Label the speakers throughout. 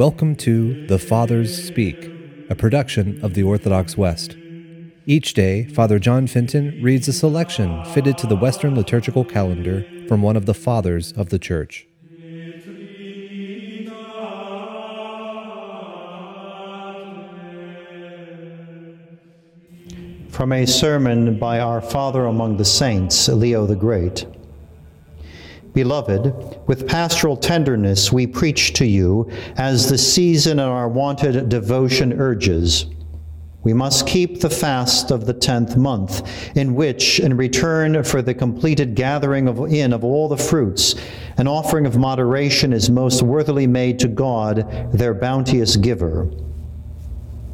Speaker 1: Welcome to The Fathers Speak, a production of the Orthodox West. Each day, Father John Fenton reads a selection fitted to the Western liturgical calendar from one of the Fathers of the Church.
Speaker 2: From a sermon by our Father among the Saints, Leo the Great. Beloved, with pastoral tenderness we preach to you as the season and our wonted devotion urges. We must keep the fast of the tenth month, in which, in return for the completed gathering of, in of all the fruits, an offering of moderation is most worthily made to God, their bounteous giver.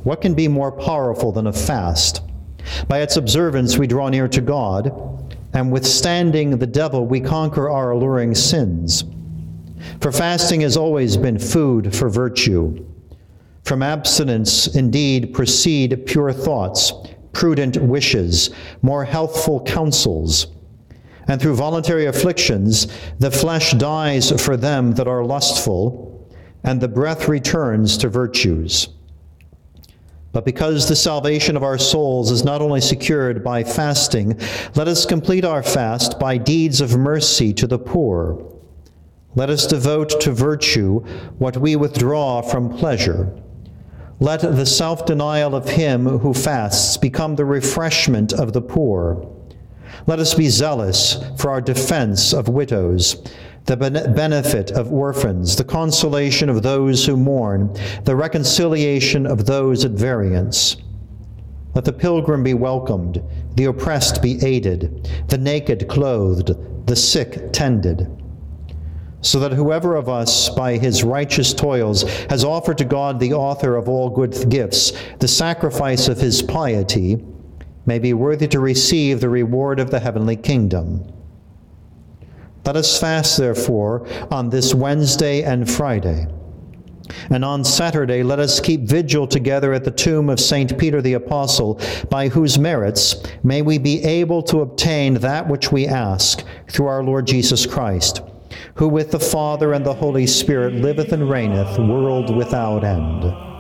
Speaker 2: What can be more powerful than a fast? By its observance, we draw near to God and withstanding the devil, we conquer our alluring sins. For fasting has always been food for virtue. From abstinence, indeed, proceed pure thoughts, prudent wishes, more healthful counsels. And through voluntary afflictions, the flesh dies for them that are lustful, and the breath returns to virtues. But because the salvation of our souls is not only secured by fasting, let us complete our fast by deeds of mercy to the poor. Let us devote to virtue what we withdraw from pleasure. Let the self denial of him who fasts become the refreshment of the poor. Let us be zealous for our defense of widows the benefit of orphans, the consolation of those who mourn, the reconciliation of those at variance. Let the pilgrim be welcomed, the oppressed be aided, the naked clothed, the sick tended. So that whoever of us, by his righteous toils, has offered to God, the author of all good gifts, the sacrifice of his piety, may be worthy to receive the reward of the heavenly kingdom. Let us fast, therefore, on this Wednesday and Friday. And on Saturday, let us keep vigil together at the tomb of St. Peter the Apostle, by whose merits may we be able to obtain that which we ask through our Lord Jesus Christ, who with the Father and the Holy Spirit liveth and reigneth, world without end.